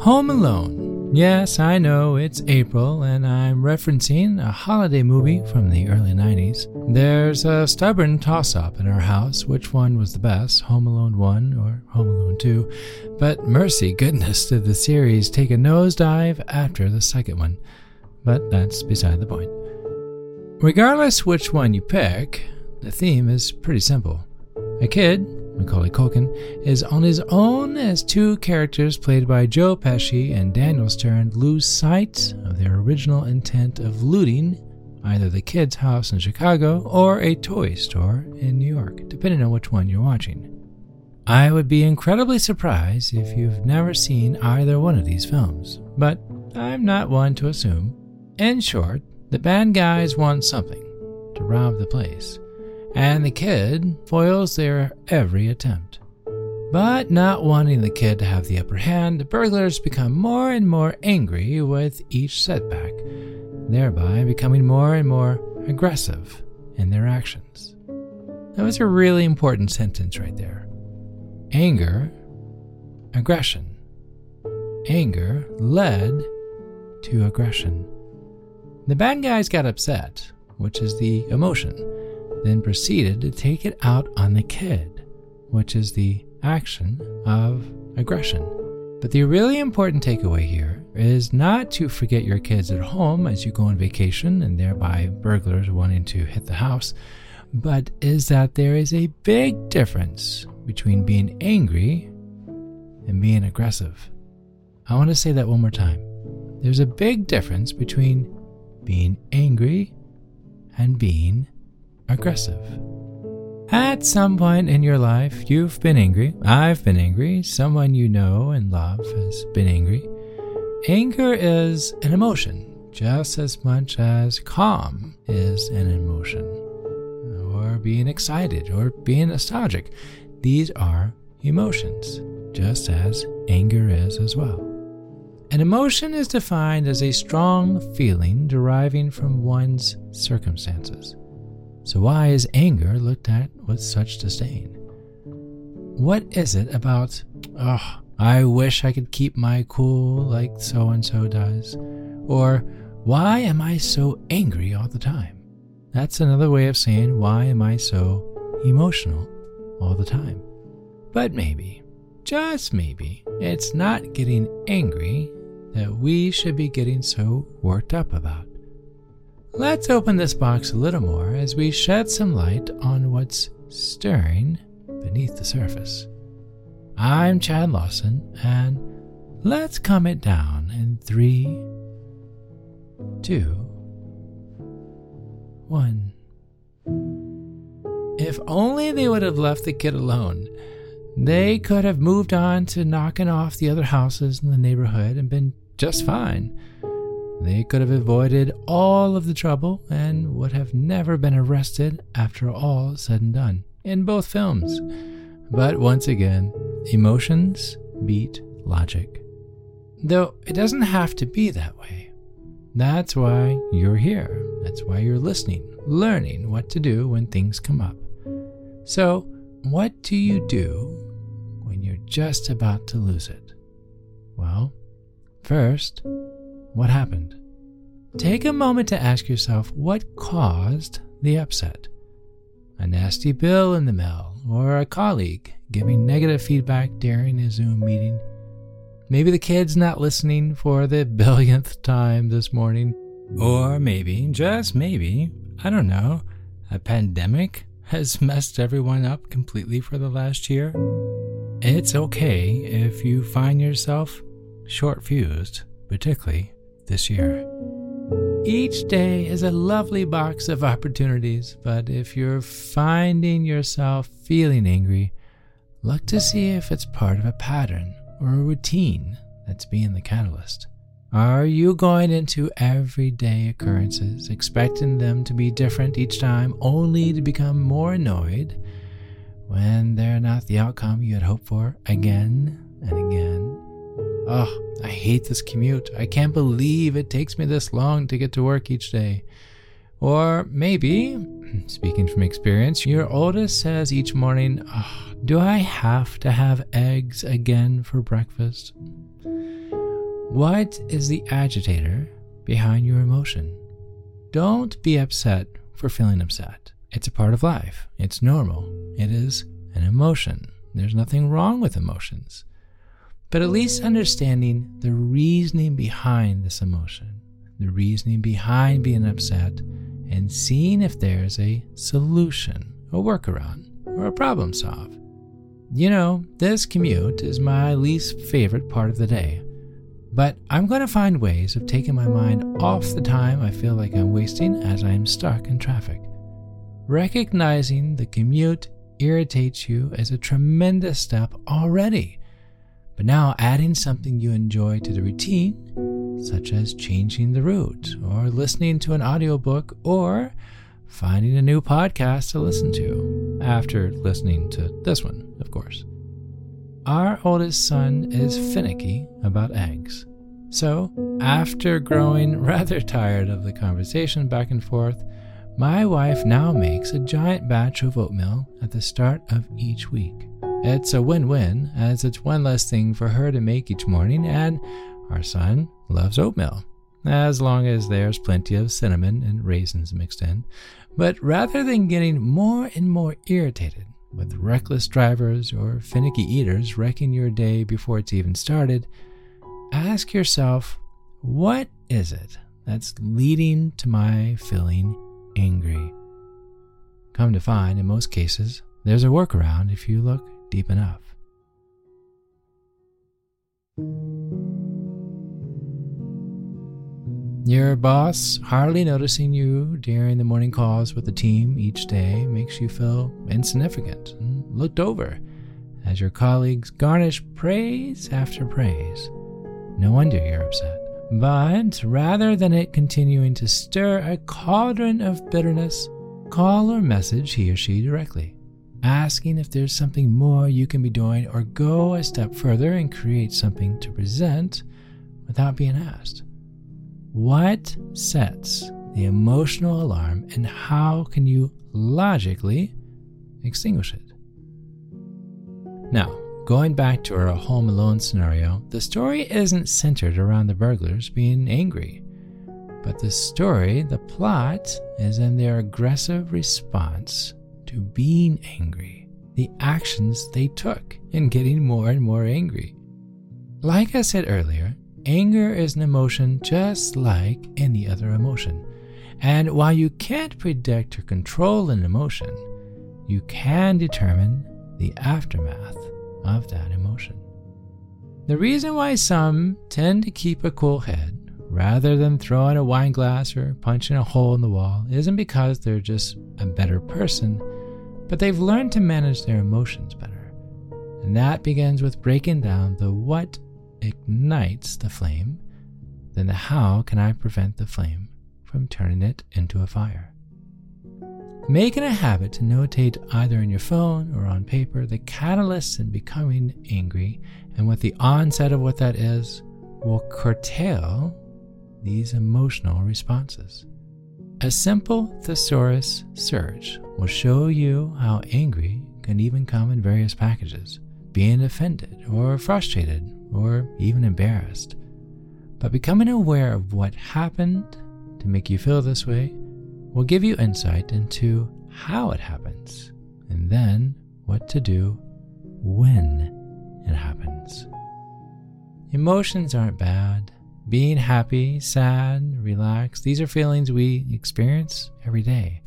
Home Alone. Yes, I know it's April, and I'm referencing a holiday movie from the early 90s. There's a stubborn toss up in our house which one was the best, Home Alone 1 or Home Alone 2. But mercy goodness, did the series take a nosedive after the second one. But that's beside the point. Regardless which one you pick, the theme is pretty simple. A kid Macaulay Culkin, is on his own as two characters played by Joe Pesci and Daniel Stern lose sight of their original intent of looting either the kid's house in Chicago or a toy store in New York, depending on which one you're watching. I would be incredibly surprised if you've never seen either one of these films, but I'm not one to assume. In short, the bad guys want something to rob the place and the kid foils their every attempt. But not wanting the kid to have the upper hand, the burglars become more and more angry with each setback, thereby becoming more and more aggressive in their actions. That was a really important sentence right there. Anger, aggression. Anger led to aggression. The bad guys got upset, which is the emotion then proceeded to take it out on the kid, which is the action of aggression. But the really important takeaway here is not to forget your kids at home as you go on vacation and thereby burglars wanting to hit the house, but is that there is a big difference between being angry and being aggressive. I want to say that one more time. There's a big difference between being angry and being aggressive. At some point in your life, you've been angry. I've been angry. Someone you know and love has been angry. Anger is an emotion just as much as calm is an emotion, or being excited, or being nostalgic. These are emotions, just as anger is as well. An emotion is defined as a strong feeling deriving from one's circumstances. So, why is anger looked at with such disdain? What is it about, oh, I wish I could keep my cool like so and so does? Or, why am I so angry all the time? That's another way of saying, why am I so emotional all the time? But maybe, just maybe, it's not getting angry that we should be getting so worked up about. Let's open this box a little more as we shed some light on what's stirring beneath the surface. I'm Chad Lawson, and let's calm it down in three, two, one. If only they would have left the kid alone. They could have moved on to knocking off the other houses in the neighborhood and been just fine. They could have avoided all of the trouble and would have never been arrested after all said and done in both films. But once again, emotions beat logic. Though it doesn't have to be that way. That's why you're here. That's why you're listening, learning what to do when things come up. So, what do you do when you're just about to lose it? Well, first, what happened? Take a moment to ask yourself what caused the upset. A nasty bill in the mail, or a colleague giving negative feedback during a Zoom meeting. Maybe the kid's not listening for the billionth time this morning. Or maybe, just maybe, I don't know, a pandemic has messed everyone up completely for the last year. It's okay if you find yourself short fused, particularly this year. Each day is a lovely box of opportunities, but if you're finding yourself feeling angry, look to see if it's part of a pattern or a routine that's being the catalyst. Are you going into everyday occurrences, expecting them to be different each time, only to become more annoyed when they're not the outcome you had hoped for again and again Oh, hate this commute. I can't believe it takes me this long to get to work each day. Or maybe, speaking from experience, your oldest says each morning, oh, Do I have to have eggs again for breakfast? What is the agitator behind your emotion? Don't be upset for feeling upset. It's a part of life. It's normal. It is an emotion. There's nothing wrong with emotions. But at least understanding the reasoning behind this emotion, the reasoning behind being upset, and seeing if there's a solution, a workaround, or a problem solve. You know, this commute is my least favorite part of the day, but I'm going to find ways of taking my mind off the time I feel like I'm wasting as I am stuck in traffic. Recognizing the commute irritates you is a tremendous step already. But now adding something you enjoy to the routine, such as changing the route, or listening to an audiobook, or finding a new podcast to listen to, after listening to this one, of course. Our oldest son is finicky about eggs. So, after growing rather tired of the conversation back and forth, my wife now makes a giant batch of oatmeal at the start of each week. It's a win win, as it's one less thing for her to make each morning, and our son loves oatmeal, as long as there's plenty of cinnamon and raisins mixed in. But rather than getting more and more irritated with reckless drivers or finicky eaters wrecking your day before it's even started, ask yourself what is it that's leading to my feeling angry? Come to find, in most cases, there's a workaround if you look deep enough. Your boss hardly noticing you during the morning calls with the team each day makes you feel insignificant and looked over as your colleagues garnish praise after praise. No wonder you're upset. But rather than it continuing to stir a cauldron of bitterness, call or message he or she directly, asking if there's something more you can be doing, or go a step further and create something to present without being asked. What sets the emotional alarm and how can you logically extinguish it? Now, going back to our Home Alone scenario, the story isn't centered around the burglars being angry, but the story, the plot, is in their aggressive response to being angry, the actions they took in getting more and more angry. Like I said earlier, Anger is an emotion just like any other emotion. And while you can't predict or control an emotion, you can determine the aftermath of that emotion. The reason why some tend to keep a cool head rather than throwing a wine glass or punching a hole in the wall isn't because they're just a better person, but they've learned to manage their emotions better. And that begins with breaking down the what ignites the flame, then the how can I prevent the flame from turning it into a fire? Make it a habit to notate either in your phone or on paper the catalysts in becoming angry and what the onset of what that is will curtail these emotional responses. A simple thesaurus search will show you how angry can even come in various packages being offended or frustrated or even embarrassed. But becoming aware of what happened to make you feel this way will give you insight into how it happens and then what to do when it happens. Emotions aren't bad. Being happy, sad, relaxed, these are feelings we experience every day.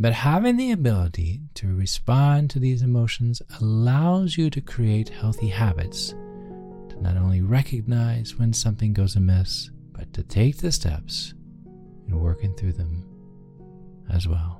But having the ability to respond to these emotions allows you to create healthy habits to not only recognize when something goes amiss, but to take the steps in working through them as well.